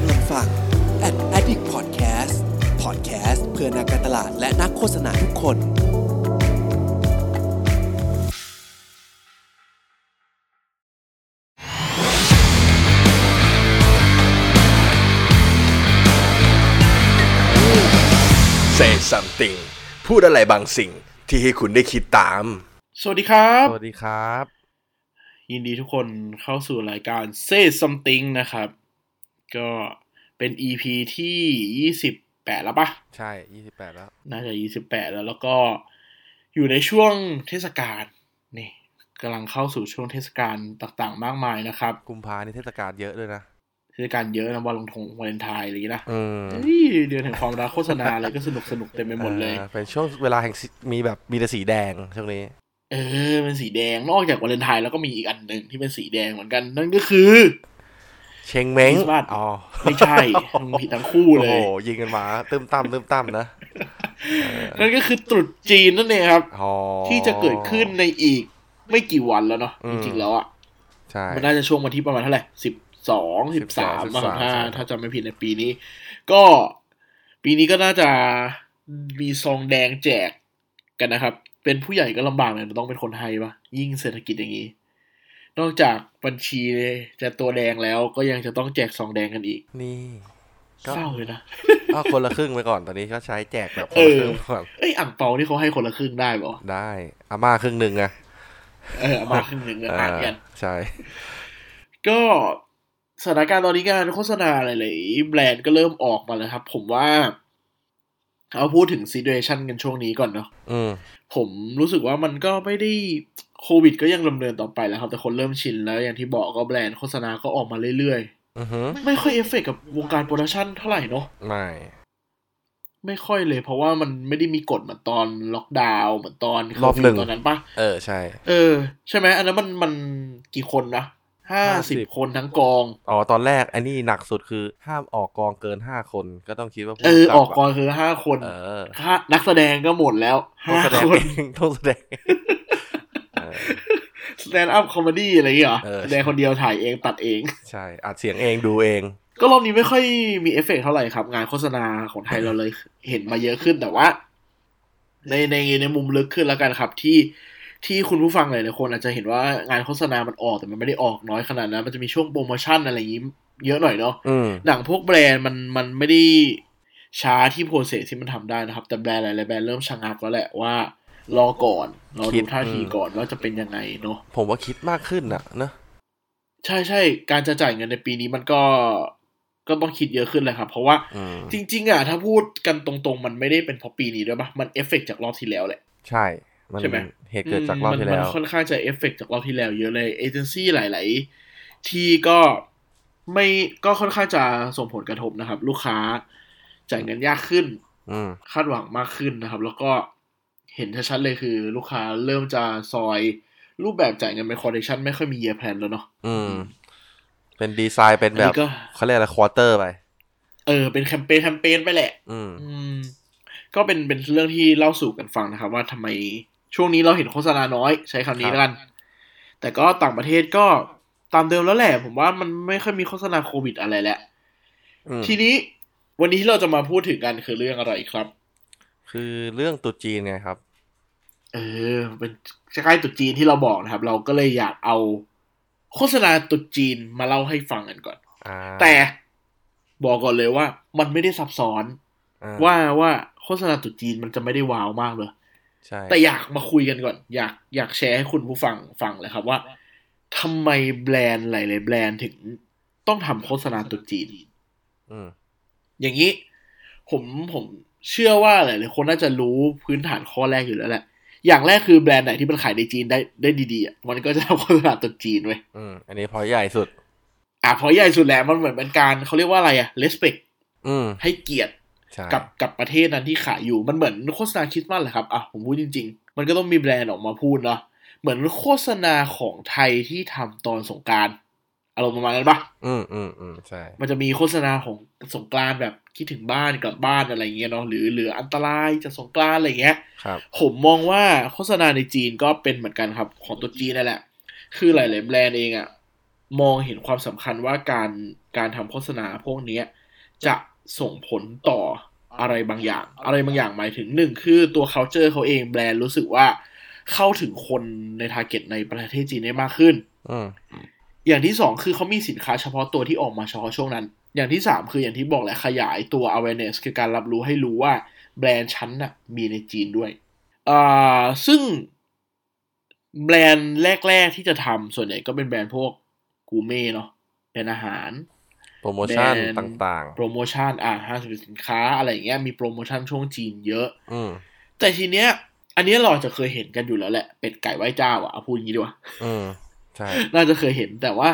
กำลังฟัง Ad Addict Podcast Podcast เพื่อนักการตลาดและนักโฆษณาทุกคน Say something พูดอะไรบางสิ่งที่ให้คุณได้คิดตาม สวัสดีครับ สวัสดีครับ ยินดีทุกคนเข้าสู่รายการ Say Something นะครับ ก็เป็น EP ที่28แล้วปะใช่ยี่สิบแปดแล้ว น่าจะ28แล้วแล้วก็อยู่ในช่วงเทศกาลนี่กำลังเข้าสู่ช่วงเทศกาลต่างๆ มากมายนะครับ กุมภานี่เทศกาลเยอะด้วยนะเทศกาลเยอะนะวันลงทงวาเลนไทน์อะไรอย่างนี้นะอืมเฮ้ยเดือนแห่งความรักโฆษณาอะไรก็สนุกสนุกๆเต็มไปหมดเลยอ่าเป็นช่วงเวลาแห่งสิมีแบบมีแต่สีแดงช่วงนี้ เออเป็นสีแดงนอกจากวาเลนไทน์แล้วก็มีอีกอันหนึ่งที่เป็นสีแดงเหมือนกัน นั่นก็คือ เชงเม้งคริสต์มาสอ๋อไม่ใช่มึงผิดทั้งคู่เลโอ้ยโหยิงกันมาตึมตั้มตึมตั้มนะนั่นก็คือตรุษจีนนั่นเองครับอ๋อที่จะเกิดขึ้นในอีกไม่กี่วันแล้วเนาะอืจมริงๆแล้วอะใช่มันน่าจะช่วงวันที่ประมาณเท่าไหร่สิบสองสิบสาม12 13ถ้าใช่ถ้าจำไม่ผิดในปีนี้ ก็ปีนี้ก็น่าจะมีซองแดงแจกกันนะครับ เป็นผู้ใหญ่ก็ลำบากเลยต้องเป็นคนไทยปะยิ่งเศรษฐกิจอย่างนี้ นอกจากบัญชีจะตัวแดงแล้วก็ยังจะต้องแจกซองแดงกันอีก นี่ก็เศร้าเลยนะก็คนละครึ่งไปก่อนตอนนี้ก็ใช้แจกแบบคนเอละอครึ่งไปก่อนเอ้ยอ่างเปาที่เขาให้คนละครึ่งได้ปะได้อาม่าครึ่งหนึ่งไงเออเอามาครึ่งหนึ่งกันอ่าต่างกันใช่ ก็สถานการณ์ตอนนี้การโฆษณาหลายๆแบรนด์ก็เริ่มออกมาแล้วครับ ผมว่าเอาพูดถึง situation กันช่วงนี้ก่อนเนาะอืม ผมรู้สึกว่ามันก็ไม่ได้โควิดก็ยังดำเนินต่อไปแล้วครับแต่คนเริ่มชินแล้วอย่างที่บอกก็แบรนด์โฆษณาก็ออกมาเรื่อยอือหือๆไม่ค่อยเอฟเฟกต์กับวงการ production เท่าไหร่เนาะไม่ไม่ค่อยเลย เพราะว่ามันไม่ได้มีกฎเหมือนตอนล็อกดาวน์เหมือนตอนรอบหนึ่งตอนนั้นปะเออใช่ เออ ใช่ไหมอันนั้นมันมันกี่คนนะ ห้าสิบ50คนทั้งกอง อ๋อ ตอนแรกอันนี้หนักสุดคือห้ามออกกองเกินห้าคน ก็ต้องคิดว่าผู้เออำบออกกองคือห้าคนเออค่านักแสดงก็หมดแล้วต้องห้าแสดงคนเองต้องแสดงเออ stand-up comedy อะไรอย่างเงี้ยเหรอเออแสดงคนเดียวถ่ายเองตัดเอง ใช่อัดเสียงเองดูเอง ก็รอบนี้ไม่ค่อยมีเอฟเฟกต์เท่าไหร่ครับ งานโฆษณาของไทยเราเลยเห็นมาเยอะขึ้นแต่ว่า ในในในมุมลึกขึ้นแล้วกันครับที่ ที่คุณผู้ฟังหลายๆคนอาจจะเห็นว่างานโฆษณามันออกแต่มันไม่ได้ออกน้อยขนาดนั้น มันจะมีช่วงโปรโมชั่นอะไรอย่างงี้เยอะหน่อยเนาะอืมหนังพวกแบรนด์มันมันไม่ได้ช้าที่ process ที่มันทำได้นะครับ แต่แบรนด์หลายๆแบรนด์เริ่มชะงักแล้วแหละว่ารอก่อนรอคิดดูท่าทีอืมก่อนว่าจะเป็นยังไงเนาะผมว่าคิดมากขึ้นอะเนอะใช่ใช่การจะจ่ายเงินในปีนี้มันก็ก็ต้องคิดเยอะขึ้นเลยครับ เพราะว่าอืมจริง ๆ อะ ถ้าพูดกันตรงๆ มันไม่ได้เป็นเพราะปีนี้ด้วยปะมันเอฟเฟกต์จากรอบที่แล้วแหละ ใช่ มันใช่ไหมเหตุเกิดจากรอบที่มัแล้วมันค่อนข้างจะเอฟเฟกต์จากรอบที่แล้วเยอะเลยเอเจนซี่หลาย ๆ ที่ก็ไม่ก็ค่อนข้างจะส่งผลกระทบนะครับ ลูกค้าจ่ายเงินยากขึ้นอืมคาดหวังมากขึ้นนะครับ แล้วก็เห็นชัดๆเลยคือ ลูกค้าเริ่มจะซอยรูปแบบจ่ายเงินเป็น quotation ไม่ค่อยมี year plan แล้วเนาะอืม เป็น season เป็นอันแบนี้ก็เขาเรียกอะไร quarter ไป เออ เป็นแคมเปญแคมเปญไปแหละ อืมอืมก็เป็นเป็นเรื่องที่เล่าสู่กันฟังนะครับ ว่าทำไม ช่วงนี้เราเห็นโฆษณาน้อยใช้คำนี้ครับแล้วกัน แต่ก็ต่างประเทศก็ตามเดิมแล้วแหละ ผมว่ามันไม่ค่อยมีโฆษณาโควิดอะไรแล้วอืมทีนี้วันนี้ที่เราจะมาพูดถึงกันคือเรื่องอะไรครับ คือเรื่องตรุ๊จีนไงครับ เออ เป็นใกล้ตรุษจีนที่เราบอกนะครับ เราก็เลยอยากเอาโฆษณาตรุษจีนมาเล่าให้ฟังกันก่อนอ่าแต่บอกก่อนเลยว่า มันไม่ได้ซับซ้อนอ่ว่าว่าโฆษณาตรุษจีนมันจะไม่ได้ว้าวมากเลยใช่ แต่อยากมาคุยกันก่อน อยากอยากแชร์ให้คุณผู้ฟังฟังเลยครับว่าทำไมแบรนด์หลายๆแบรนด์ถึงต้องทำโฆษณาตรุษจีนอืมอย่างนี้ ผมผมเชื่อว่าหลายๆคนน่าจะรู้พื้นฐานข้อแรกอยู่แล้วแหละ อย่างแรกคือแบรนด์ไหนที่มันขายในจีนได้ได้ดีๆอะมันก็จะทำโฆษณาตรุษจีนไว้ยอืมอันนี้พอใหญ่สุด อะเพราะใหญ่สุดแล้วมันเหมือนเป็นการเขาเรียกว่าอะไรอะ respect อืมให้เกียรติใช่ กับกับประเทศนั้นที่ขายอยู่มันเหมือนโฆษณาคริสต์มาสแหละครับอะผมพูดจริง ๆ มันก็ต้องมีแบรนด์ออกมาพูดเนาะเหมือนโฆษณาของไทยที่ทำตอนสงกรารอารมณ์ประมาณนั้นปะอืมอืมอืมใช่ มันจะมีโฆษณาของสงกรานต์แบบคิดถึงบ้านกลับบ้านอะไรเงี้ยเนาะหรือหรืออันตรายจากสงกรานต์อะไรเงี้ยครับผมมองว่าโฆษณาในจีนก็เป็นเหมือนกันครับ ของตัวจีนนั่นแหละ คือหลาย ๆ แบรนด์เองอะ่ะมองเห็นความสำคัญว่าการการทำโฆษณาพวกเนี้ย จะ ส่งผลต่ออะไรบางอย่าง อะไรบางอย่างหมายถึงหนึ่งคือตัว culture เขาเองแบรนด์รู้สึกว่าเข้าถึงคนใน target ในประเทศจีนได้มากขึ้นอืมอย่างที่สองคือเขามีสินค้าเฉพาะตัวที่ออกมาเฉพาะช่วงนั้น อย่างที่สามคืออย่างที่บอกแหละขยายตัว awareness คือการรับรู้ให้รู้ว่าแบรนด์ฉันน่ะมีในจีนด้วยอ่าซึ่งแบรนด์แรก ๆที่จะทำส่วนใหญ่ก็เป็นแบรนด์พวกกูเม่เนาะแบรนด์อาหารโป รโมชั่นแบรนด์ต่างโปรโมชั่นอ่าห้างสรรพสินค้าอะไรอย่างเงี้ยมีโปรโมชั่นช่วงจีนเยอะๆอืมแต่ทีเนี้ย อันเนี้ยเราอาจจะเคยเห็นกันอยู่แล้วแหละ เป็ดไก่ไหว้เจ้าอะเอาพูดอย่างนี้ดีกว่าอืมใช่น่าจะเคยเห็นแต่ว่า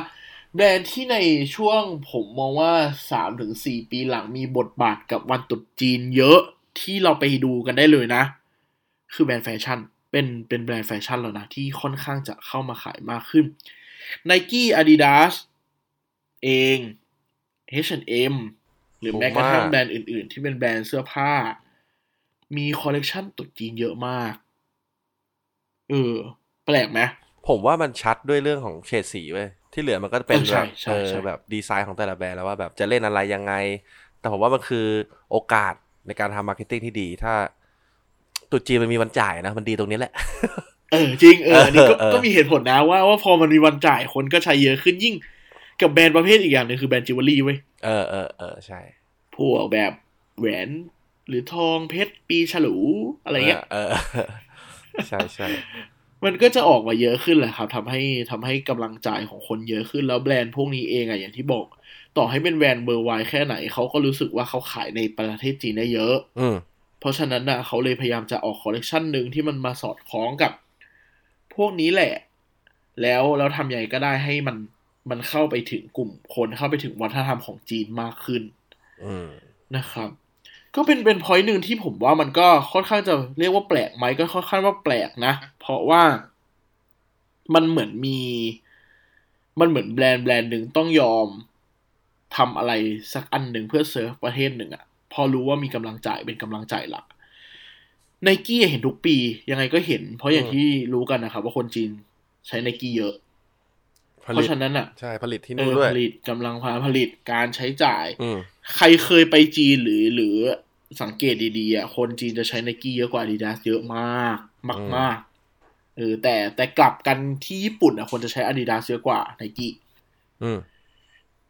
แบรนด์ที่ในช่วงผมมองว่าสามถึงสี่ปีหลังมีบทบาทกับวันตรุษจีนเยอะที่เราไปดูกันได้เลยนะ คือแบรนด์แฟชั่น เป็นเป็นแบรนด์แฟชั่นแล้วนะ ที่ค่อนข้างจะเข้ามาขายมากขึ้น Nike Adidas เอง H&M หรือ Puma แม้กระทั่งแบรนด์อื่น ๆ ที่เป็นแบรนด์เสื้อผ้า มีคอลเลกชันตรุษจีนเยอะมาก เออ แปลกไหมผมว่ามันชัดด้วยเรื่องของเฉดสีเว้ยที่เหลือมันก็จะเป็นเออใช่แบบใช่เออใช่แบบดีไซน์ของแต่ละแบรนด์แล้วว่าแบบจะเล่นอะไรยังไง แต่ผมว่ามันคือโอกาสในการทำ marketing ที่ดี ถ้าตรุษจีนมันมีวันจ่ายนะ มันดีตรงนี้แหละ เออจริงเอออันนี้ก็เออก็มีเหตุผลนะว่าว่าพอมันมีวันจ่ายคนก็ใช้เยอะขึ้นยิ่ง กับแบรนด์ประเภทอีกอย่างหนึ่งคือแบรนด์จิวเวลรี่เว้ยเออเออเออใช่พวกแบบแหวนหรือทองเพชรปีฉลูอะไรเงี้ยเออเออใช่ใช่มันก็จะออกมาเยอะขึ้นแหละครับทำให้ทำให้กำลังจ่ายของคนเยอะขึ้นแล้วแบรนด์พวกนี้เองอะอย่างที่บอก ต่อให้เป็นแบรนด์เบอร์ใหญ่แค่ไหนเขาก็รู้สึกว่าเขาขายในประเทศจีนได้เยอะ อืมเพราะฉะนั้นน่ะเขาเลยพยายามจะออกคอลเลกชันหนึ่งที่มันมาสอดคล้องกับ พวกนี้แหละ แล้วแล้วทำยังไงก็ได้ให้มัน มันเข้าไปถึงกลุ่มคนเข้าไปถึงวัฒนธรรมของจีนมากขึ้นอืมนะครับ ก็เป็นเป็น point หนึ่งที่ผมว่ามันก็ค่อนข้างจะเรียกว่าแปลกไหมก็ค่อนข้างว่าแปลกนะ เพราะว่ามันเหมือนมี มันเหมือนแบรนด์แบรนด์หนึ่งต้องยอมทำอะไรสักอันหนึ่งเพื่อเซิร์ฟประเทศหนึ่งอะพอรู้ว่ามีกำลังจ่ายเป็นกำลังจ่ายหลักไนกี้เห็นทุกปี ยังไงก็เห็น เพราะอย่างอืมที่รู้กันนะครับว่าคนจีนใช้ไนกี้เยอะผ เพลิตราะฉะนั้นอะใช่ผลิตที่เอนู่นอด้วยผลิตกำลังพาผลิตการใช้จ่าย อืมใครเคยไปจีนหรือหรือสังเกตดีๆอะคนจีนจะใช้ไนกี้เยอะกว่า Adidas เยอะมากมากอืมมากเออแต่แต่กลับกันที่ญี่ปุ่นอะคนจะใช้ Adidas เยอะกว่าไนกี้อืม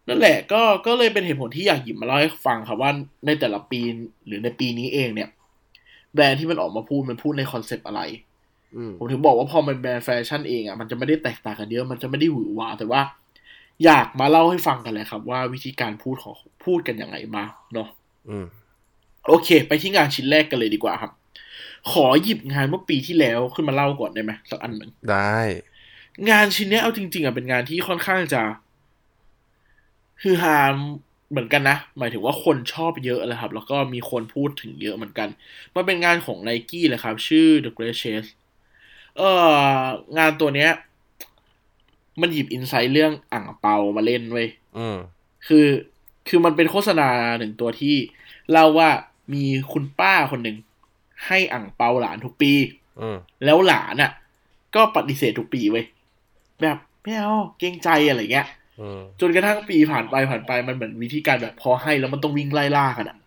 นั่นแหละก็ก็เลยเป็นเหตุผลที่อยากหยิบมาเล่าให้ฟังครับว่าในแต่ละปีหรือในปีนี้เองเนี่ย แบรนด์ที่มันออกมาพูดมันพูดในคอนเซปต์อะไรอืม ผมถึงบอกว่าพอมันแบรนด์แฟชั่นเองอะมันจะไม่ได้แตกต่างกันเยอะมันจะไม่ได้หวือหวาแต่ว่า อยากมาเล่าให้ฟังกันเลยครับ ว่าวิธีการพูดของพูดกันยังไงมาเนาะอืมโอเค ไปที่งานชิ้นแรกกันเลยดีกว่าครับ ขอหยิบงานเมื่อปีที่แล้วขึ้นมาเล่าก่อนได้ไหมสักอันหนึ่งได้ งานชิ้นเนี้ยเอาจริง ๆอะเป็นงานที่ค่อนข้างจะคือฮามเหมือนกันนะ หมายถึงว่าคนชอบเยอะเลยครับ แล้วก็มีคนพูดถึงเยอะเหมือนกัน มันเป็นงานของ n i กี้เลยครับ ชื่อ The Great Chase เอองานตัวเนี้ย มันหยิบอินไซต์เรื่องอ่างเปามาเล่นเว้ยอืมคือคือมันเป็นโฆษณาหนึ่งตัวที่เล่าว่ามีคุณป้าคนหนึ่งให้อ่างเปาหลานทุกปีอืมแล้วหลานอะ ก็ปฏิเสธทุกปีเว้ยแบบไม่เอาเกรงใจอะไรเงี้ยอืมจนกระทั่งปีผ่านไปผ่านไปมันเหมือนวิธีการแบบพอให้แล้วมันต้องวิ่งไล่ล่ากันอะ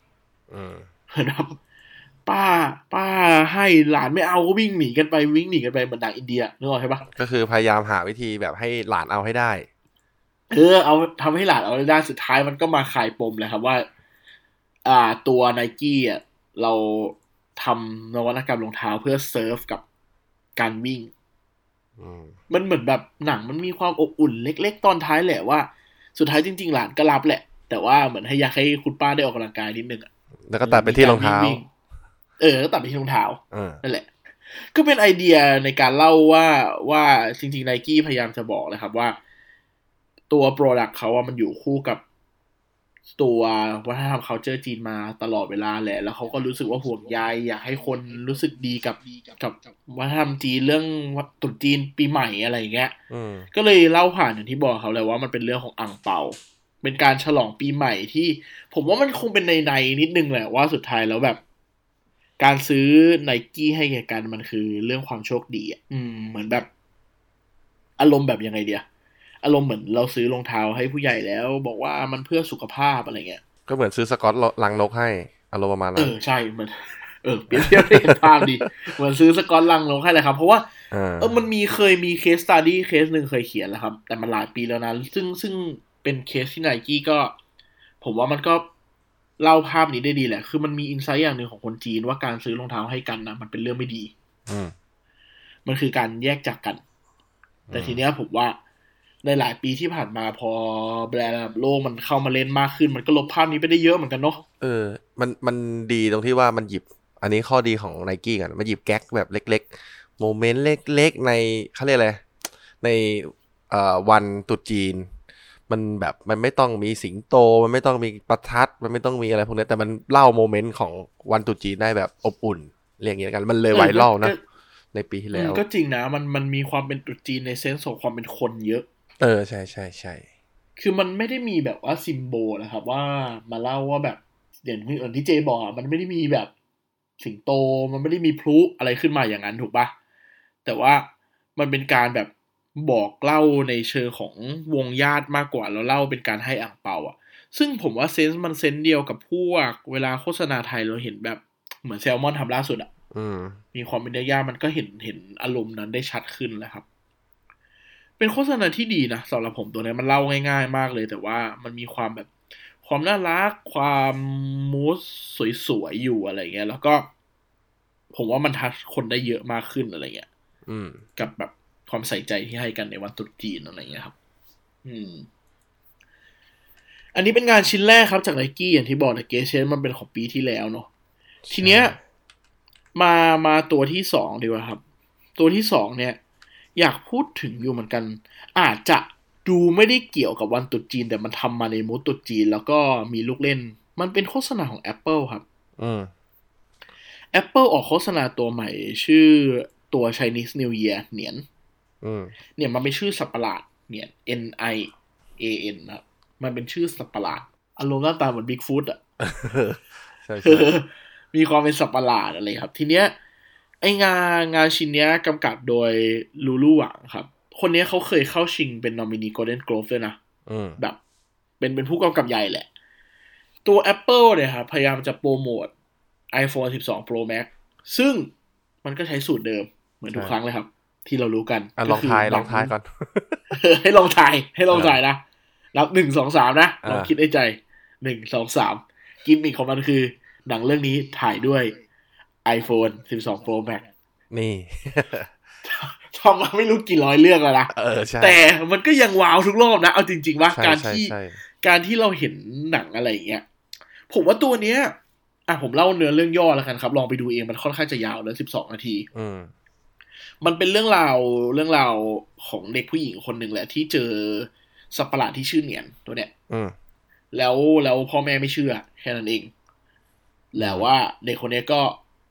อืมเหมือนแบบ ป้า ป้าให้หลานไม่เอาก็วิ่งหนีกันไปวิ่งหนีกันไปเหมือนหนังอินเดียนึกออกใช่ปะก็คือพยายามหาวิธีแบบให้หลานเอาให้ได้เออเอาทำให้หลานเอาได้สุดท้ายมันก็มาคลายปมเลยครับว่า อ่าตัวไนกี้อะเราทำนวัตกรรมรองเท้าเพื่อเซิร์ฟกับการวิ่งอืมมันเหมือนแบบหนังมันมีความอบอุ่นเล็ก ๆ ตอนท้ายแหละว่า สุดท้ายจริง ๆ หลานก็รับแหละ แต่ว่าเหมือนให้อยากให้คุณป้าได้ออกกำลังกายนิดนึงอะแล้วก็ตัดไปที่รองเท้าวิ่ๆ เออก็ตัดไปที่รองเท้าเออนั่นแหละ ก็เป็นไอเดียในการเล่าว่าว่าจริงๆไนกี้พยายามจะบอกเลยครับว่า ตัวโปรดักต์เขาว่ามันอยู่คู่กับตัววัฒนธรรม culture จีนมาตลอดเวลาแหละ แล้วเขาก็รู้สึกว่าห่วงใยอยากให้คนรู้สึกดีกับกับวัฒนธรรมจีนเรื่องวัตรุษจีนปีใหม่อะไรอย่างเงี้ยอืมก็เลยเล่าผ่านอย่างที่บอกเขาเลยว่ามันเป็นเรื่องของอ่างเปา เป็นการฉลองปีใหม่ที่ ผมว่ามันคงเป็นในในๆนิดนึงแหละว่าสุดท้ายแล้วแบบ การซื้อไนกี้ให้แก่กันมันคือเรื่องความโชคดีอะอืมเหมือนแบบ อารมณ์แบบยังไงเดียอารมณ์เหมือนเราซื้อรองเท้าให้ผู้ใหญ่แล้ว บอกว่ามันเพื่อสุขภาพอะไรเงี้ย ก็เหมือนซื้อสก๊อตรังนกให้ อารมณ์ประมาณเอนั้นอใช่เหมือนเออเปรียบเทียบให้เห็นภาพดี เหมือนซื้อสก๊อตรังนกให้เลยครับ เพราะว่าเออเออมันมีเคยมีเคสต u d ดี้เคสหนึ่งเคยเขียนแล้วครับ แต่มันหลายปีแล้วนะ ซึ่งซึ่งเป็นเคสที่ไนกี้ก็ ผมว่ามันก็ เล่าภาพนี้ได้ดีแหละ คือมันมี insight อย่างหนึ่งของคนจีนว่าการซื้อรองเท้าให้กันนะมันเป็นเรื่องไม่ดี อืมมันคือการแยกจากกัน แต่ทีเนี้ยผมว่าในหลายปีที่ผ่านมาพอแบรนด์ระดับโลกมันเข้ามาเล่นมากขึ้น มันก็ลบภาพนี้ไปได้เยอะเหมือนกันเนาะเออ มันมันดีตรงที่ว่ามันหยิบ อันนี้ข้อดีของไนกี้กันมันหยิบแก๊กแบบเล็กๆ moment เล็กๆในเขาเรียกอะไรในเอ่อวันตรุษจีน มันแบบมันไม่ต้องมีสิงโต มันไม่ต้องมีประทัด มันไม่ต้องมีอะไรพวกนี้แต่มันเล่าโมเมนต์ของวันตรุษจีนได้แบบอบอุ่นเรียกอย่างนี้แล้วกัน มันเลยไวรัลนะ ในปีที่อืแล้มวก็จริงนะ มันมันมีความเป็นตรุษจีนในเซนส์ของความเป็นคนเยอะ เออใช่ใช่ใช่คือมันไม่ได้มีแบบว่าซิมโบลนะครับ ว่ามาเล่าว่าแบบอย่างที่อย่างที่เจบอกอะมันไม่ได้มีแบบสิงโต มันไม่ได้มีพลุอะไรขึ้นมาอย่างนั้นถูกปะแต่ว่ามันเป็นการแบบ บอกเล่าในเชิงของวงญาติมากกว่าแล้วเล่าเป็นการให้อ่างเปาอะซึ่งผมว่าเซนส์มันเซนส์เดียวกับพวก เวลาโฆษณาไทยเราเห็นแบบเหมือนแซลมอนทำล่าสุดอะอืมมีความเป็นเนื้อย่างมันก็เห็นเห็นอารมณ์นั้นได้ชัดขึ้นแล้วครับ เป็นโฆษณาที่ดีนะสำหรับผมตัวนี้มันเล่าง่าย ๆ มากเลย แต่ว่ามันมีความแบบความน่ารักความมูสสวยๆอยู่อะไรเงี้ย แล้วก็ ผมว่ามันทัชคนได้เยอะมากขึ้นอะไรเงี้ยอืมกับแบบ ความใส่ใจที่ให้กันในวันตรุษจีนอะไรเงี้ยครับ อืม อันนี้เป็นงานชิ้นแรกครับจากไนกี้อย่างที่บอกนะเกเชนมันเป็นของปีที่แล้วเนาะทีเนี้ย มามาตัวที่สองดีกว่าครับ ตัวที่สองเนี่ย อยากพูดถึงอยู่เหมือนกัน อาจจะดูไม่ได้เกี่ยวกับวันตรุษจีน แต่มันทำมาในมูดตรุษจีน แล้วก็มีลูกเล่น มันเป็นโฆษณาของ Apple ครับ อืม Apple ออกโฆษณาตัวใหม่ ชื่อตัว Chinese New Year เหนียนอืม เนี่ยมันเป็นชื่อสัตว์ประหลาด เนี่ย N I A N นะครับมันเป็นชื่อสัตว์ประหลาดอารมณ์หน้าตาเหมือนบิ๊กฟุตอะใช่ใช่มีความเป็นสัตว์ประหลาดอะไรครับ ทีเนี้ยไองานงานชิ้นเนี้ยกำกับโดยลูลูหวังครับ คนเนี้ยเขาเคยเข้าชิงเป็นนอมินี Golden Globe ด้วยนะอืมแบบ เป็นเป็นผู้กำกับใหญ่แหละ ตัว Apple เนี่ยครับพยายามจะโปรโมท iPhone 12 Pro Max ซึ่งมันก็ใช้สูตรเดิมเหมือนทุกครั้งเลยครับ ที่เรารู้กันอะลองทายก็คืลองทายก่อน ให้ลองทายให้ลองทายนะรับหนึ่งสองสามนะอ่าลองคิดในใจหนึ่งสองสามกิมมิคของมันคือ หนังเรื่องนี้ถ่ายด้วย iPhone 12 Pro Max นี่ทำมาไม่รู้กี่ร้อยเรื่องแล้วนะเออใช่แต่มันก็ยังว้าวทุกรอบนะ เอาจริงๆว่าใช่การใช่ที่ใช่การที่เราเห็นหนังอะไรอย่างเงี้ยผมว่าตัวเนี้ย อะผมเล่าเนื้อเรื่องย่อแล้วกันครับ ลองไปดูเองมันค่อนข้างจะยาวนะสิบสองนาทีอื มมันเป็นเรื่องราวเรื่องราวของเด็กผู้หญิงคนหนึ่งแหละที่เจอสัตว์ประหลาดที่ชื่อเหนียนตัวเนี้ยอืมแล้วแล้วพ่อแม่ไม่เชื่อแค่นั้นเอง แล้วว่าเด็กคนเนี้ยก็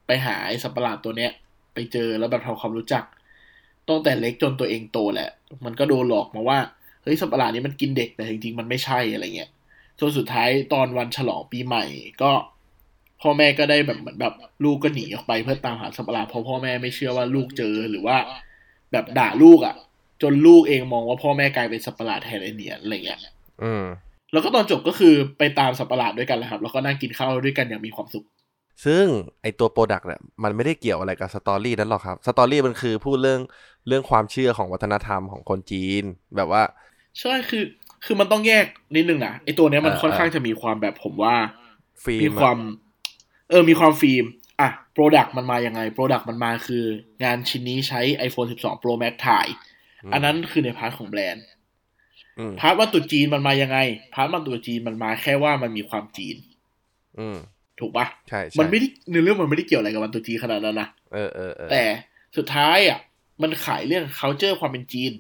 ไปหาไอ้สัตว์ประหลาดตัวเนี้ย ไปเจอแล้วแบบทำความรู้จักตั้งแต่เล็กจนตัวเองโตแหละ มันก็โดนหลอกมาว่าเฮ้ยสัตว์ประหลาดนี้มันกินเด็กแต่จริงๆมันไม่ใช่อะไรเงี้ยจนสุดท้ายตอนวันฉลองปีใหม่ ก็ พ่อแม่ก็ได้แบบเหมือนแบบลูกก็หนีออกไปเพื่อตามหาสัตว์ประหลาดเพราะพ่อแม่ไม่เชื่อว่าลูกเจอหรือว่า แบบด่าลูกอะ่ะ จนลูกเองมองว่าพ่อแม่กลายเป็นสัตว์ประหลาดแทนไอ้เหนียนอะไรเงี้ยอืมแล้วก็ตอนจบก็คือไปตามสัตว์ประหลาดด้วยกันแหละครับ แล้วก็นั่งกินข้าวด้วยกันอย่างมีความสุข ซึ่งไอตัว product เนี่ยมันไม่ได้เกี่ยวอะไรกับ story นั้นหรอกครับ story มันคือพูดเรื่องเรื่องความเชื่อของวัฒนธรรมของคนจีนแบบว่า ใช่คือ คือมันต้องแยกนิดนึงนะไอตัวเนี้ยมันเออค่อนข้างจะมีความแบบผมว่าฟิล์มมีความ เออมีความฟิล์มอะ product มันมายังไง product มันมาคืองานชิ้นนี้ใช้ iPhone 12 Pro Max ถ่าย อันนั้นคือใน part ของแบรนด์อืม part วันตรุษจีนมันมายังไง part วันตรุษจีนมันมาแค่ว่ามันมีความจีน อืมถูกปะใช่ใช่มันไม่ได้ในเรื่องมันไม่ได้เกี่ยวอะไรกับวันตรุษจีนขนาดนั้นนะเออเออเออแต่สุดท้ายอะ มันขายเรื่อง culture ความเป็นจีน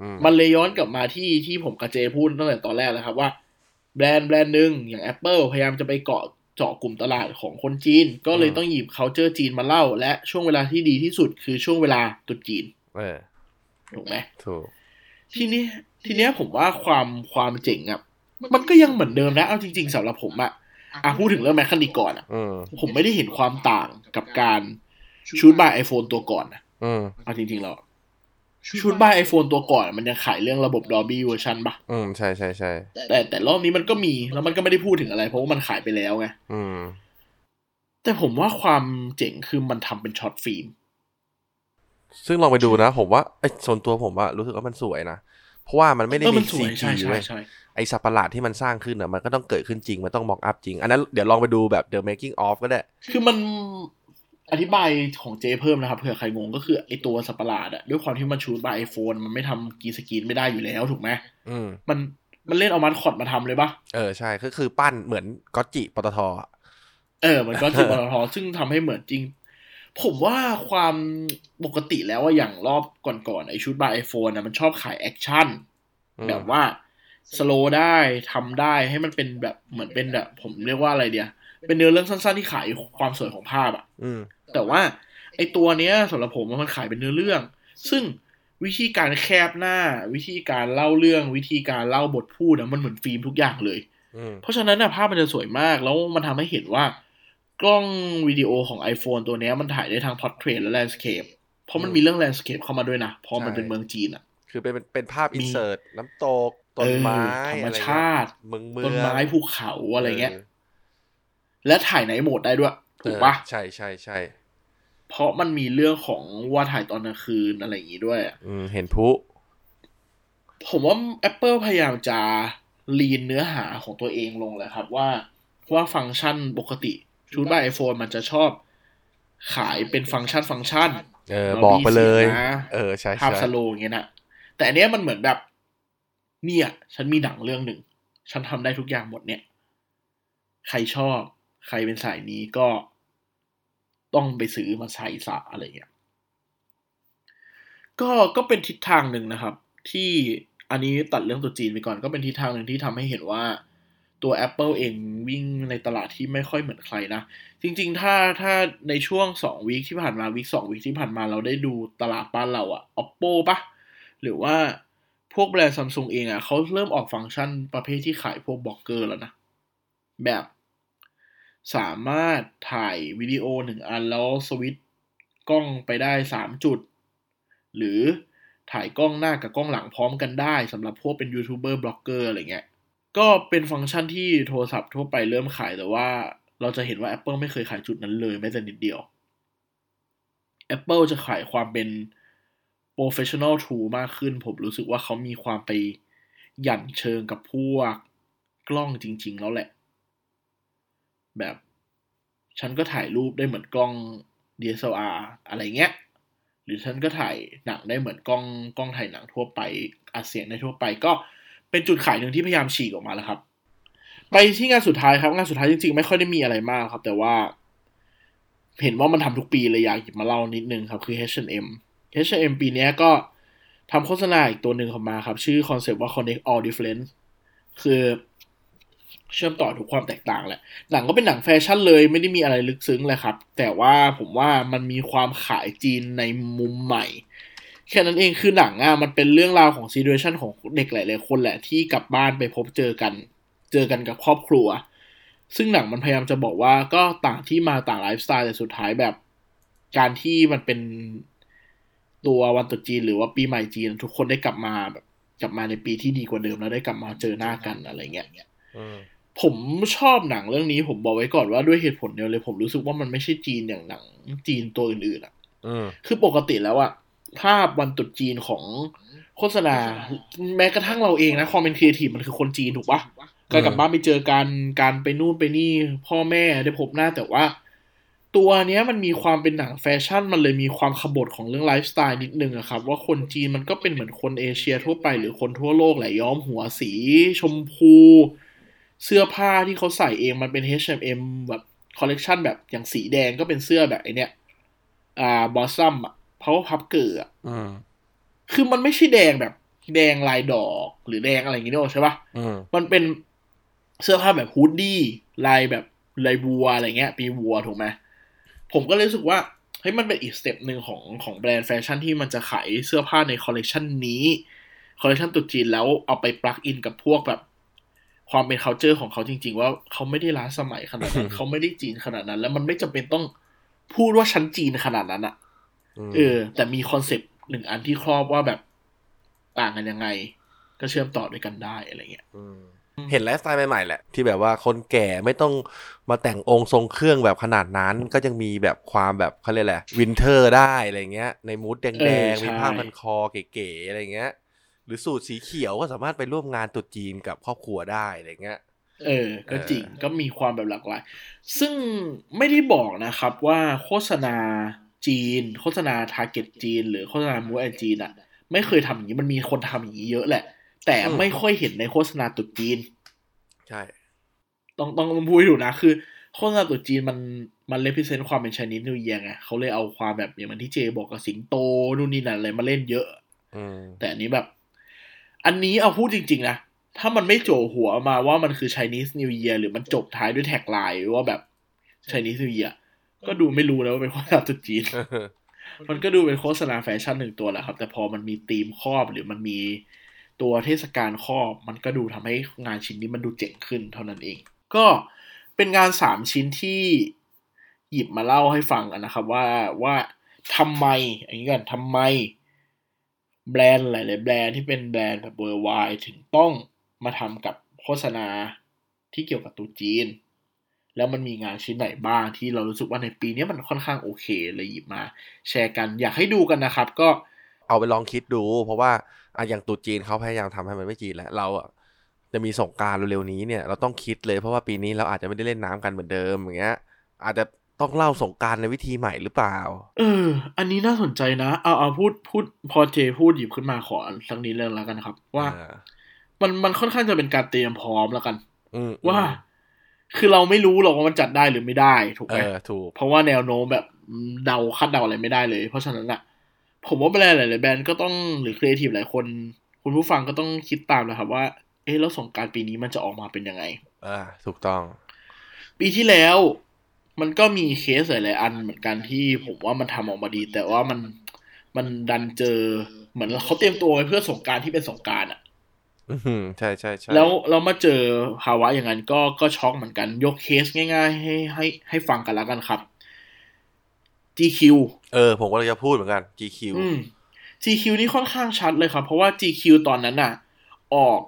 อืมมันเลยย้อนกลับมาที่ที่ผมกับเจพูดตั้งแต่ตอนแรกแล้วครับว่า แบรนด์แบรนด์หนึ่งอย่าง Apple พยายามจะไปเกาะ เจาะกลุ่มตลาดของคนจีน ก็เลยต้องหยิบ culture จีนมาเล่า และช่วงเวลาที่ดีที่สุดคือช่วงเวลาตรุษจีนเออถูกไหมถูกทีนี้ทีเนี้ยผมว่าความความเจ๋งอะมันก็ยังเหมือนเดิมนะ เอาจริงๆสำหรับผมอะอะพูดถึงเรื่อง mechanic ก่อนอะอืมผมไม่ได้เห็นความต่างกับการ shoot by iPhone ตัวก่อนนะอืมเอาจริงๆแล้ว shoot by iPhone ตัวก่อนมันยังขายเรื่องระบบ Dolby Vision ปะอืมใช่ใช่ใช่แต่แต่รอบนี้มันก็มีแล้วมันก็ไม่ได้พูดถึงอะไร เพราะว่ามันขายไปแล้วไงอืม แต่ผมว่าความเจ๋งคือมันทำเป็น short filmซึ่งลองไปดูนะ ผมว่าไอ้ส่วนตัวผมว่ารู้สึกว่ามันสวยนะ เพราะว่ามันไม่ได้เออมีมันสซีวยจีใช่ใช่เว้ยใช่ไอ้สัตว์ประหลาดที่มันสร้างขึ้นอะมันก็ต้องเกิดขึ้นจริง มันต้อง mock up จริง อันนั้นเดี๋ยวลองไปดูแบบ The Making of ก็ได้ คือมัน อธิบายของเจเพิ่มนะครับเผื่อใครงงก็คือไอตัวสัตว์ประหลาดอะด้วยความที่มัน shoot by iPhone มันไม่ทำ green screen ไม่ได้อยู่แล้วถูกไหมอืมมันมันเล่นเอามันคอดมาทำเลยปะเออใช่ก็คือปั้นเหมือนก็จิปตทอะเออมันก็คือปตทซึ่งทำให้เหมือนจริง ผมว่าความปกติแล้วว่าอย่างรอบก่อนๆไอชุดบายไอโฟนอะมันชอบขายแอคชั่นอืมแบบว่าสโลว์ได้ทำได้ให้มันเป็นแบบเหมือนเป็นแบบ ผมเรียกว่าอะไรเดียเป็นเนื้อเรื่องสั้นๆที่ขายความสวยของภาพอะอืม แต่ว่าไอตัวเนี้ยสำหรับผมมันขายเป็นเนื้อเรื่อง ซึ่งวิธีการแคบหน้า วิธีการเล่าเรื่องวิธีการเล่าบทพูดอะมันเหมือนฟิล์มทุกอย่างเลยอืมเพราะฉะนั้นนะภาพมันจะสวยมาก แล้วมันทำให้เห็นว่ากล้องวิดีโอของ iPhone ตัวเนี้ยมันถ่ายได้ทั้ง Portrait และ Landscape เพราะมันมีเรื่อง Landscape เข้ามาด้วยนะเพราะมันเป็นเมืองจีนอะคือเป็นเป็นภาพมีอินเสิร์ตน้ำตกต้นไม้เออธรรมอะไรเงี้ยชาติเมืองเมืองต้นไม้ภูเขาอะไรเงี้ย และถ่ายในโหมดได้ด้วย ถูกปะเออใช่ใช่ใช่ เพราะมันมีเรื่องของว่าถ่ายตอนกลางคืนอะไรอย่างงี้ด้วยอะอืม เห็นพุผมว่า Apple พยายามจะลีนเนื้อหาของตัวเองลงเลยครับ ว่าว่าฟังก์ชันปกติชุดบ้าไอโฟนมันจะชอบขายเป็นฟังก์ชันฟังก์ชัน เออเราบอกไปเลยมีเสียงนะเออ ใช่ภาพใช่สโลว์อย่างเงี้ยนะแต่อันเนี้ยมันเหมือนแบบ เนี่ย ฉันมีหนังเรื่องหนึ่ง ฉันทำได้ทุกอย่างหมดเนี่ย ใครชอบ ใครเป็นสายนี้ก็ ต้องไปซื้อมาใส่สะอะไรเงี้ยก็ก็เป็นทิศทางหนึ่งนะครับ ที่อันนี้ตัดเรื่องตัวจีนไปก่อนก็เป็นทิศทางหนึ่งที่ทำให้เห็นว่าตัว Apple เองวิ่งในตลาดที่ไม่ค่อยเหมือนใครนะ จริง ๆ ถ้าถ้าในช่วงสองวีคที่ผ่านมาวีคสองวีคที่ผ่านมาเราได้ดูตลาดบ้านเราอะ oppo ปะหรือว่าพวกแบรนด์ซัมซุงเองอะเขาเริ่มออกฟังก์ชันประเภทที่ขายพวก vlogger แล้วนะ แบบ สามารถถ่ายวิดีโอหนึ่งอันแล้วสวิตช์กล้องไปได้สามจุด หรือถ่ายกล้องหน้ากับกล้องหลังพร้อมกันได้สำหรับพวกเป็น YouTuber vlogger อะไรเงี้ย ก็เป็นฟังก์ชันที่โทรศัพท์ทั่วไปเริ่มขายแต่ว่าเราจะเห็นว่า Apple ไม่เคยขายจุดนั้นเลยแม้แต่นิดเดียว Apple จะขายความเป็น professional tool มากขึ้น ผมรู้สึกว่าเขามีความไปหยั่นเชิงกับพวกกล้องจริง ๆ แล้วแหละ แบบ ฉันก็ถ่ายรูปได้เหมือนกล้อง DSLR อะไรเงี้ย หรือฉันก็ถ่ายหนังได้เหมือนกล้องกล้องถ่ายหนังทั่วไปอัดเสียงได้ทั่วไป ก็เป็นจุดขายหนึ่งที่พยายามฉีกออกมาแล้วครับ ไปที่งานสุดท้ายครับงานสุดท้ายจริงๆ ไม่ค่อยได้มีอะไรมากครับ แต่ว่า เห็นว่ามันทำทุกปีเลยอยากหยิบมาเล่านิดนึงครับ คือ H&M H&M ปีนี้ก็ทำโฆษณาอีกตัวหนึ่งออกมาครับ ชื่อคอนเซปต์ว่า Connect All Difference คือ เชื่อมต่อทุกความแตกต่างแหละ หนังก็เป็นหนังแฟชั่นเลยไม่ได้มีอะไรลึกซึ้งเลยครับ แต่ว่าผมว่ามันมีความขายจีนในมุมใหม่ แค่นั้นเองคือหนังอะมันเป็นเรื่องราวของ situation ของเด็กหลายๆคนแหละที่กลับบ้านไปพบเจอกัน เจอกันกับครอบครัว ซึ่งหนังมันพยายามจะบอกว่าก็ต่างที่มาต่างไลฟ์สไตล์แต่สุดท้ายแบบ การที่มันเป็นตัววันตรุษจีน หรือว่าปีใหม่จีน ทุกคนได้กลับมาแบบกลับมาในปีที่ดีกว่าเดิมแล้วได้กลับมาเจอหน้ากันอะไรเงี้ย ผมชอบหนังเรื่องนี้ผมบอกไว้ก่อนว่าด้วยเหตุผลเดียวเลย ผมรู้สึกว่ามันไม่ใช่จีนอย่างหนังจีนตัวอื่นๆอะอืมคือปกติแล้วอะภาพวันตรุษจีนของโฆษณา แม้กระทั่งเราเองนะความเป็นครีเอทีฟมันคือคนจีนถูกปะการกลับบ้านไปเจอกันการไปนู่นไปนี่ พ่อแม่ได้พบหน้าแต่ว่า ตัวเนี้ยมันมีความเป็นหนังแฟชั่น มันเลยมีความขบฏของเรื่องไลฟ์สไตล์นิดนึงอะครับ ว่าคนจีนมันก็เป็นเหมือนคนเอเชียทั่วไปหรือคนทั่วโลกแหละย้อมหัวสี ชมพู เสื้อผ้าที่เขาใส่เองมันเป็น H&M แบบคอลเลกชันแบบอย่างสีแดงก็เป็นเสื้อแบบไอเนี้ยอ่า blossom อะเพราะว่าพับเกิดอะอืมคือมันไม่ใช่แดงแบบแดงลายดอกหรือแดงอะไรอย่างงี้นึกออกใช่ปะอืมมันเป็นเสื้อผ้าแบบ hoodie ลายแบบลายวัวอะไรเงี้ย ปีวัวถูกไหมผมก็เลยรู้สึกว่าเฮ้ยมันเป็นอีก step หนึ่งของของแบรนด์แฟชั่นที่มันจะขายเสื้อผ้าในคอลเลกชันนี้คอลเลกชันตรุษจีนแล้วเอาไป plug in กับพวกแบบ ความเป็น c u เจอร์ของเขาจริง ๆ ว่าเขาไม่ได้ล้าสมัยขนาดนั้นเขาไม่ได้จีนขนาดนั้น แล้วมันไม่จำเป็นต้องพูดว่าชั้นจีนขนาดนั้นอะมเออ แต่มีคอนเซปต์หนึ่งอันที่ครอบว่าแบบต่างกันยังไง ก็เชื่อมต่อด้วยกันได้อะไรเงี้ยเห็นไลฟ์สไตล์ใหม่ๆแหละ ที่แบบว่าคนแก่ไม่ต้องมาแต่งองค์ทรงเครื่องแบบขนาดนั้น ก็ยังมีแบบความแบบเขาเรียกอะไร winter ได้อะไรเงี้ย ใน mood and tone ใช่ๆมีผ้าพันคอเก๋ๆอะไรเงี้ยห รือสูทสีเขียวก็สามารถไปร่วมงานตรุษจีนกับครอบครัวได้อะไรเงี้ยเออ ก็จริงก็มีความแบบหลากหลาย ซึ่งไม่ได้บอกนะครับว่าโฆษณาจีน โฆษณา target จีน หรือโฆษณา mood and tone จีนอะ ไม่เคยทำอย่างนี้มันมีคนทำอย่างนี้เยอะแหละ แต่อืมไม่ค่อยเห็นในโฆษณาตรุษจีน ใช่ ต้องต้องต้องพูดให้ถูกนะ คือ โฆษณาตรุษจีนมันมัน represent ความเป็นช i นิ e นิวเยียไงเขาเลยเอาความแบบอย่างมันที่เจบอกกับสิงโตนู่นนี่นั่นอะไรมาเล่นเยอะอืมแต่อันนี้แบบ อันนี้เอาพูดจริง ๆ นะ ถ้ามันไม่โจหัวมาว่ามันคือ Chinese New Year หรือมันจบท้ายด้วยแท็กไลน์ว่าแบบ Chinese New Year ก็ดูไม่รู้แล้วว่าเป็นโฆษณาตรุษจีน มันก็ดูเป็นโฆษณาแฟชั่นหนึ่งตัวแหละครับ แต่พอมันมีธีมครอบหรือมันมีตัวเทศกาลครอบ มันก็ดูทำให้งานชิ้นนี้มันดูเจ๋งขึ้นเท่านั้นเอง ก็เป็นงานสามชิ้นที่หยิบมาเล่าให้ฟังกันนะครับว่าว่าทำไมอย่างนี้กันทำไม แบรนด์หลาย ๆ แบรนด์ที่เป็นแบรนด์แบบเบอร์ไวถึงต้องมาทำกับโฆษณาที่เกี่ยวกับตรุจีน แล้วมันมีงานชิ้นไหนบ้างที่เรารู้สึกว่าในปีนี้มันค่อนข้างโอเคเลยหยิบมา แชร์กันอยากให้ดูกันนะครับ ก็เอาไปลองคิดดู เพราะว่าอะอย่างตุจีนเขาพยายามทำให้มันไม่จีนแล้วเราอะจะมีสงกรารเร็วๆนี้เนี่ยเราต้องคิดเลยเพราะว่าปีนี้เราอาจจะไม่ได้เล่นน้ำกันเหมือนเดิมอย่างเงี้ยอาจจะ ต้องเล่าสงกรารในวิธีใหม่หรือเปล่า เออ อันนี้น่าสนใจนะ เอาเอาพูดพูดพอเจพูดหยิบขึ้นมาขอสักนิดเรื่องแล้วกันนะครับว่าอ่า มันมันค่อนข้างจะเป็นการเตรียมพร้อมแล้วกันอืมว่า คือเราไม่รู้หรอกว่ามันจัดได้หรือไม่ได้ถูกเอไหมอถูก เพราะว่าแนวโน้มแบบเดาคาดเดาอะไรไม่ได้เลย เพราะฉะนั้นอะผมว่าแบรนด์หลายๆแบรนด์ก็ต้องหรือครีเอทีฟหลายคน คุณผู้ฟังก็ต้องคิดตามนะครับ ว่า เอ๊ะแล้วสงกรารปีนี้มันจะออกมาเป็นยังไง อ่า ถูกต้อง ปีที่แล้ว มันก็มีเคสหลายๆอันเหมือนกันที่ผมว่ามันทำออกมาดี แต่ว่ามันมันดันเจอเหมือนเขาเตรียมตัวไว้เพื่อสงกรารที่เป็นสงกรารอะอืมใช่ใช่ใช่แล้วเรามาเจอภาวะอย่างนั้นก็ก็ช็อกเหมือนกัน ยกเคสง่าย ๆ ให้ให้ให้ฟังกันแล้วกันครับ GQ เออ ผมก็เลยจะพูดเหมือนกัน GQ อืม GQ นี่ค่อนข้างชัดเลยครับ เพราะว่า GQ ตอนนั้นน่ะ ออก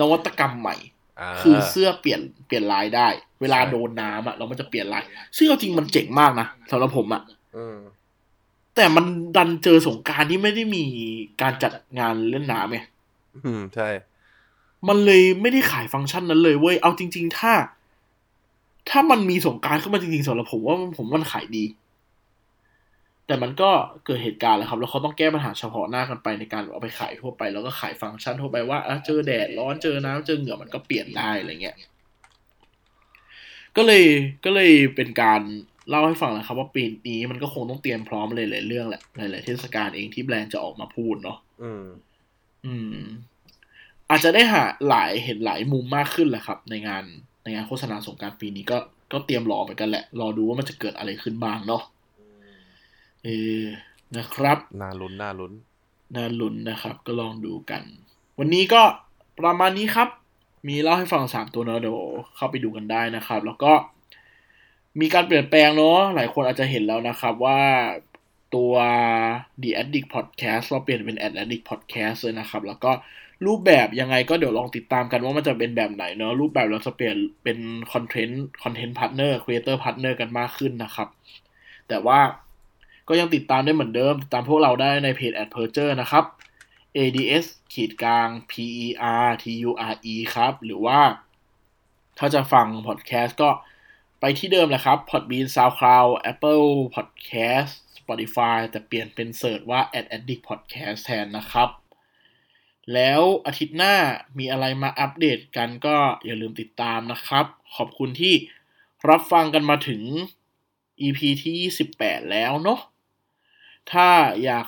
นวัตกรรมใหม่อ่า คือเสื้อเปลี่ยนเปลี่ยนลายได้ เวลาใช่โดนน้ำอะเรามันจะเปลี่ยนลายซึ่งเอาจริงมันเจ๋งมากนะสำหรับผมอะอืมแต่มันดันเจอสงกรารที่ไม่ได้มีการจัดงานเล่นน้ำไงอืมใช่ มันเลยไม่ได้ขายฟังก์ชันนั้นเลยเว้ยเอาจริง ๆ ถ้า ถ้ามันมีสงกรารขึ้นมาจริงๆสำหรับผมว่าผมว่ามันขายดี แต่มันก็เกิดเหตุการณ์แล้วครับ แล้วเขาต้องแก้ปัญหาเฉพาะหน้ากันไปในการเอาไปขายทั่วไป แล้วก็ขายฟังก์ชันทั่วไปว่าอะเจอแดดร้อนเจอน้ำเจอเหงื่อมันก็เปลี่ยนได้อะไรเงี้ย ก็เลยก็เลยเป็นการเล่าให้ฟังนะครับ ว่าปีนี้มันก็คงต้องเตรียมพร้อมเลยหลายๆเรื่องแหละหลายๆเทศกาลเองที่แบรนด์จะออกมาพูดเนาะอืม อืม อาจจะได้หาหลายเห็นหลายมุมมากขึ้นแหละครับ ในงานในงานโฆษณาสงกรารปีนี้ก็ก็เตรียมรอเหมือนกันแหละ รอดูว่ามันจะเกิดอะไรขึ้นบ้างเนาะ เออนะครับ น่าลุ้นน่าลุ้นน่าลุ้นนะครับ ก็ลองดูกัน วันนี้ก็ประมาณนี้ครับ มีเล่าให้ฟังสามตัวเนอะเดี๋ยวเข้าไปดูกันได้นะครับ แล้วก็มีการเปลี่ยนแปลงเนาะหลายคนอาจจะเห็นแล้วนะครับว่าตัว The Addict Podcast เราเปลี่ยนเป็น Ad Addict Podcast เลยนะครับ แล้วก็รูปแบบยังไงก็เดี๋ยวลองติดตามกันว่ามันจะเป็นแบบไหนเนาะรูปแบบเราจะเปลี่ยนเป็น content content partner creator partner กันมากขึ้นนะครับ แต่ว่า ก็ยังติดตามได้เหมือนเดิม ติดตามพวกเราได้ในเพจ Ad p e r j u r นะครับ ads ขีดกลาง p e r t u r e ครับ หรือว่า ถ้าจะฟังพอดแคสต์ก็ไปที่เดิมแหละครับ Podbean SoundCloud Apple Podcast Spotify แต่เปลี่ยนเป็น search ว่า Ad Addict Podcast แทนนะครับ แล้วอาทิตย์หน้ามีอะไรมาอัปเดตกันก็อย่าลืมติดตามนะครับ ขอบคุณที่รับฟังกันมาถึง EP ที่ 28 แล้วเนาะ ถ้าอยาก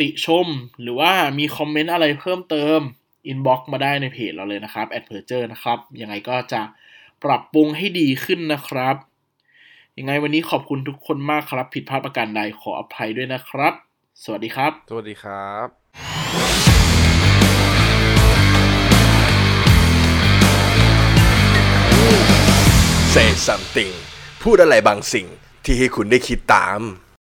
ติชมหรือว่ามีคอมเมนต์อะไรเพิ่มเติมอินบ็อกมาได้ในเพจเราเลยนะครับ a d p e r j u r นะครับ ยังไงก็จะปรับปรุงให้ดีขึ้นนะครับ ยังไงวันนี้ขอบคุณทุกคนมากครับ ผิดพลาดประการใดขออภัยด้วยนะครับ สวัสดีครับ สวัสดีครับ Say something พูดอะไรบางสิ่งที่ให้คุณได้คิดตาม